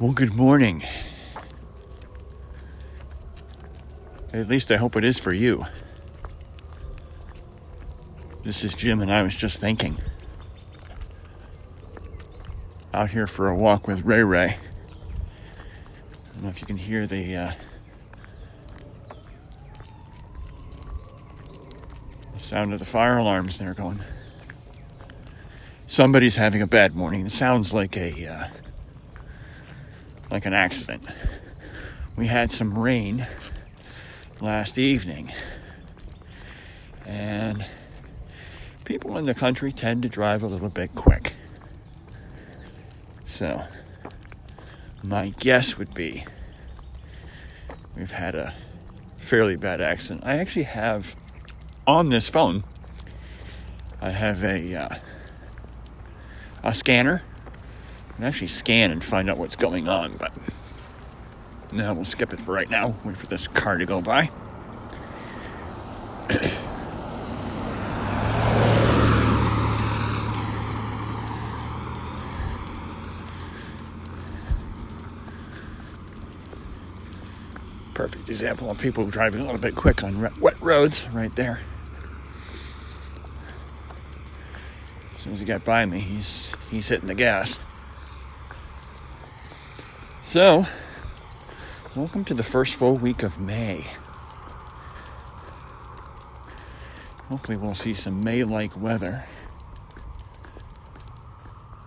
Well, good morning. At least I hope it is for you. This is Jim, and I was just thinking. Out here for a walk with Ray Ray. I don't know if you can hear the uh, sound of the fire alarms there going. Somebody's having a bad morning. It sounds like a uh, like an accident. We had some rain last evening, and people in the country tend to drive a little bit quick. So, my guess would be we've had a fairly bad accident. I actually have on this phone, I have a uh, a scanner. Can actually scan and find out what's going on, but no, we'll skip it for right now. Wait for this car to go by. Perfect example of people driving a little bit quick on wet roads right there. As soon as he got by me, he's he's hitting the gas. So, welcome to the first full week of May. Hopefully, we'll see some May like weather.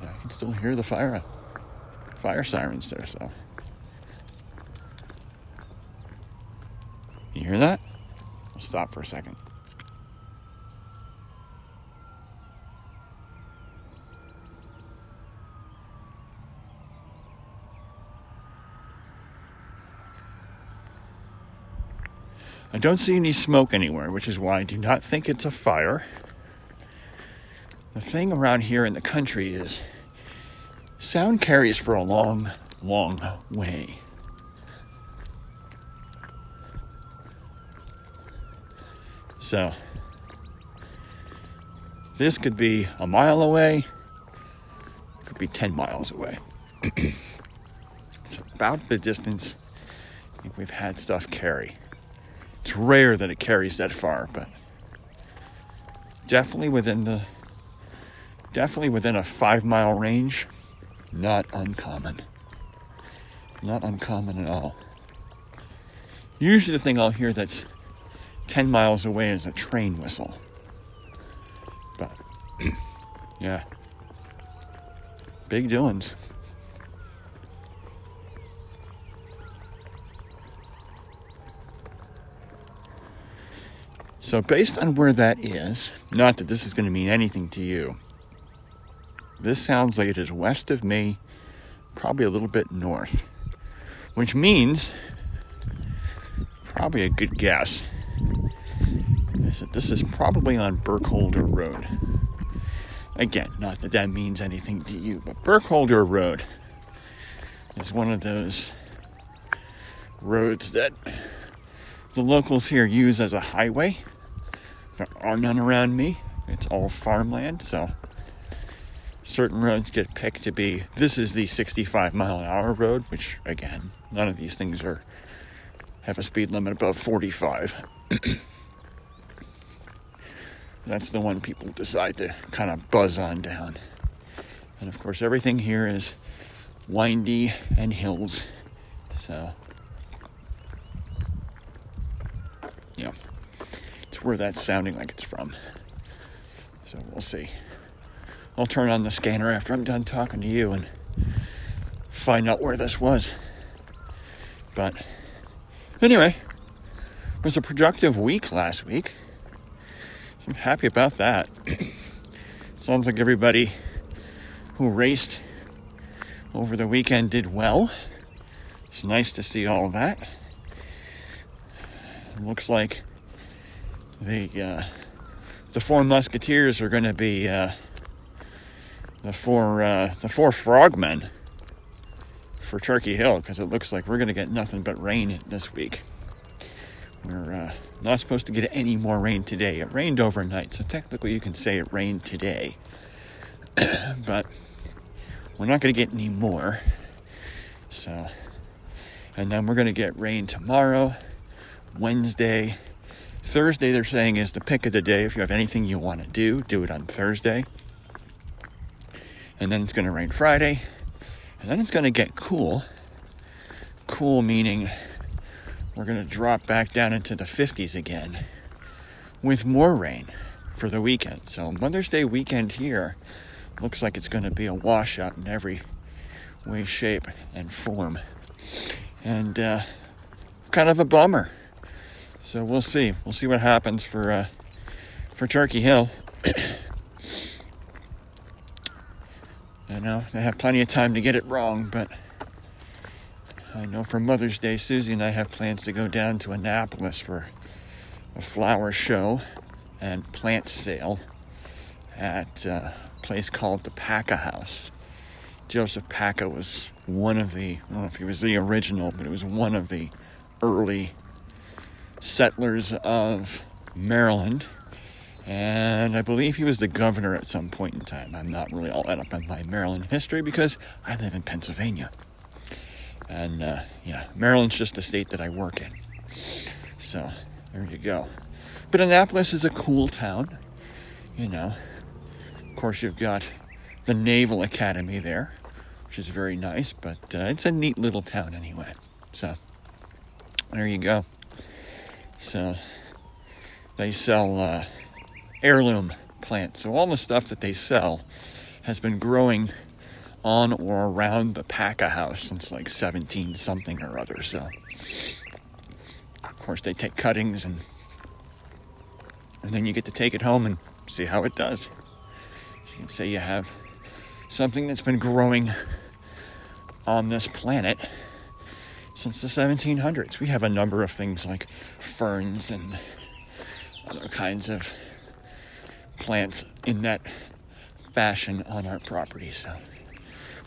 I can still hear the fire fire sirens there, so. You hear that? I'll stop for a second. I don't see any smoke anywhere, which is why I do not think it's a fire. The thing around here in the country is sound carries for a long, long way. So, this could be a mile away, could be 10 miles away. it's about the distance I think we've had stuff carry. It's rare that it carries that far, but definitely within the definitely within a 5 mile range, not uncommon. Not uncommon at all. Usually the thing I'll hear that's 10 miles away is a train whistle. But, yeah. Big doings. So, based on where that is, not that this is going to mean anything to you, this sounds like it is west of me, probably a little bit north, which means probably a good guess is that this is probably on Burkholder Road. Again, not that that means anything to you, but Burkholder Road is one of those roads that the locals here use as a highway. There are none around me. It's all farmland, so certain roads get picked to be this is the 65 mile an hour road, which again, none of these things are have a speed limit above 45. That's the one people decide to kind of buzz on down. And of course, everything here is windy and hills. So, yeah, it's where that's sounding like it's from. So, we'll see. I'll turn on the scanner after I'm done talking to you and find out where this was. But anyway, it was a productive week last week. I'm happy about that. Sounds like everybody who raced over the weekend did well. It's nice to see all that. Looks like the uh, the four musketeers are going to be uh, the four uh, the four frogmen for Turkey Hill because it looks like we're going to get nothing but rain this week. We're uh, not supposed to get any more rain today. It rained overnight, so technically you can say it rained today. but we're not going to get any more. So, and then we're going to get rain tomorrow, Wednesday. Thursday, they're saying, is the pick of the day. If you have anything you want to do, do it on Thursday. And then it's going to rain Friday. And then it's going to get cool. Cool meaning we're going to drop back down into the 50s again with more rain for the weekend. So, Mother's Day weekend here looks like it's going to be a washout in every way, shape, and form. And uh, kind of a bummer. So we'll see. We'll see what happens for uh, for Turkey Hill. you know, they have plenty of time to get it wrong, but I know for Mother's Day, Susie and I have plans to go down to Annapolis for a flower show and plant sale at uh, a place called the Paca House. Joseph Paca was one of the, I don't know if he was the original, but it was one of the early settlers of Maryland. And I believe he was the governor at some point in time. I'm not really all that up on my Maryland history because I live in Pennsylvania. And uh, yeah, Maryland's just a state that I work in. So there you go. But Annapolis is a cool town, you know. Of course, you've got the Naval Academy there, which is very nice, but uh, it's a neat little town anyway. So there you go. So they sell uh, heirloom plants. So all the stuff that they sell has been growing on or around the Paca house since like 17 something or other. So of course they take cuttings and and then you get to take it home and see how it does. So you can say you have something that's been growing on this planet since the 1700s. We have a number of things like ferns and other kinds of plants in that fashion on our property. So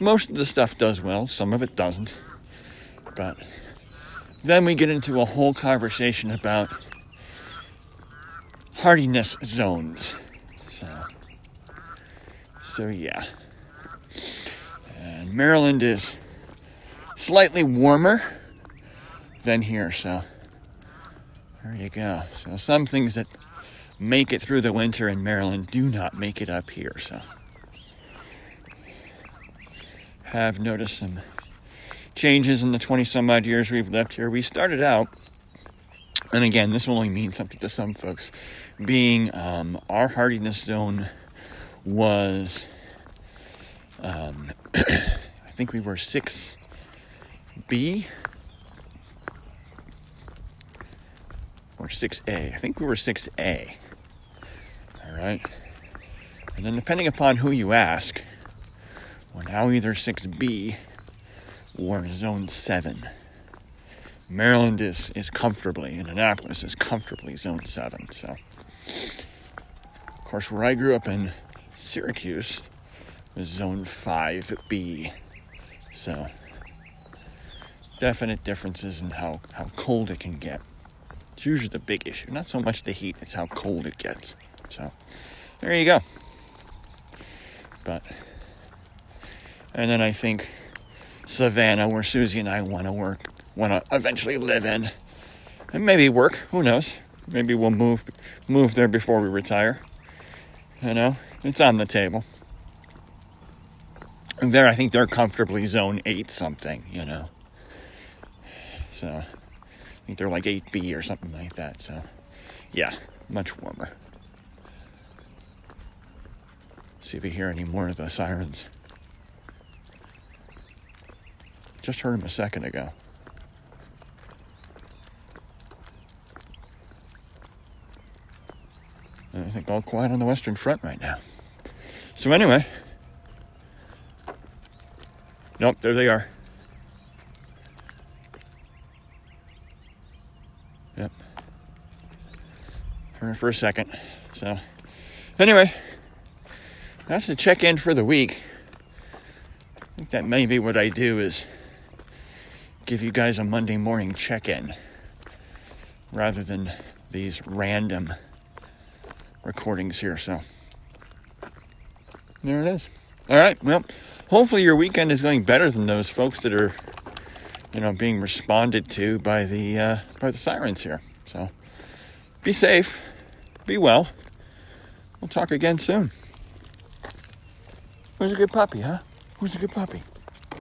most of the stuff does well, some of it doesn't. But then we get into a whole conversation about hardiness zones. So so yeah. And Maryland is slightly warmer than here, so there you go. So some things that make it through the winter in Maryland do not make it up here, so have noticed some changes in the 20 some odd years we've lived here. We started out, and again, this will only means something to some folks, being um, our hardiness zone was, um, I think we were 6B or 6A. I think we were 6A. All right. And then, depending upon who you ask, we're now either 6B or Zone 7. Maryland is, is comfortably, and Annapolis is comfortably Zone 7. So, of course, where I grew up in Syracuse was Zone 5B. So, definite differences in how, how cold it can get. It's usually the big issue. Not so much the heat, it's how cold it gets. So, there you go. But, and then I think Savannah, where Susie and I want to work, want to eventually live in, and maybe work. Who knows? Maybe we'll move move there before we retire. You know, it's on the table. And there, I think they're comfortably zone eight something. You know, so think they're like eight B or something like that. So, yeah, much warmer. See if we hear any more of the sirens. Just heard them a second ago. And I think all quiet on the Western Front right now. So, anyway. Nope, there they are. Yep. Heard it for a second. So, anyway, that's the check in for the week. I think that may be what I do is give you guys a Monday morning check in rather than these random recordings here. So there it is. All right. Well, hopefully your weekend is going better than those folks that are you know, being responded to by the uh, by the sirens here. So be safe, be well. We'll talk again soon. Who's a good puppy, huh? Who's a good puppy?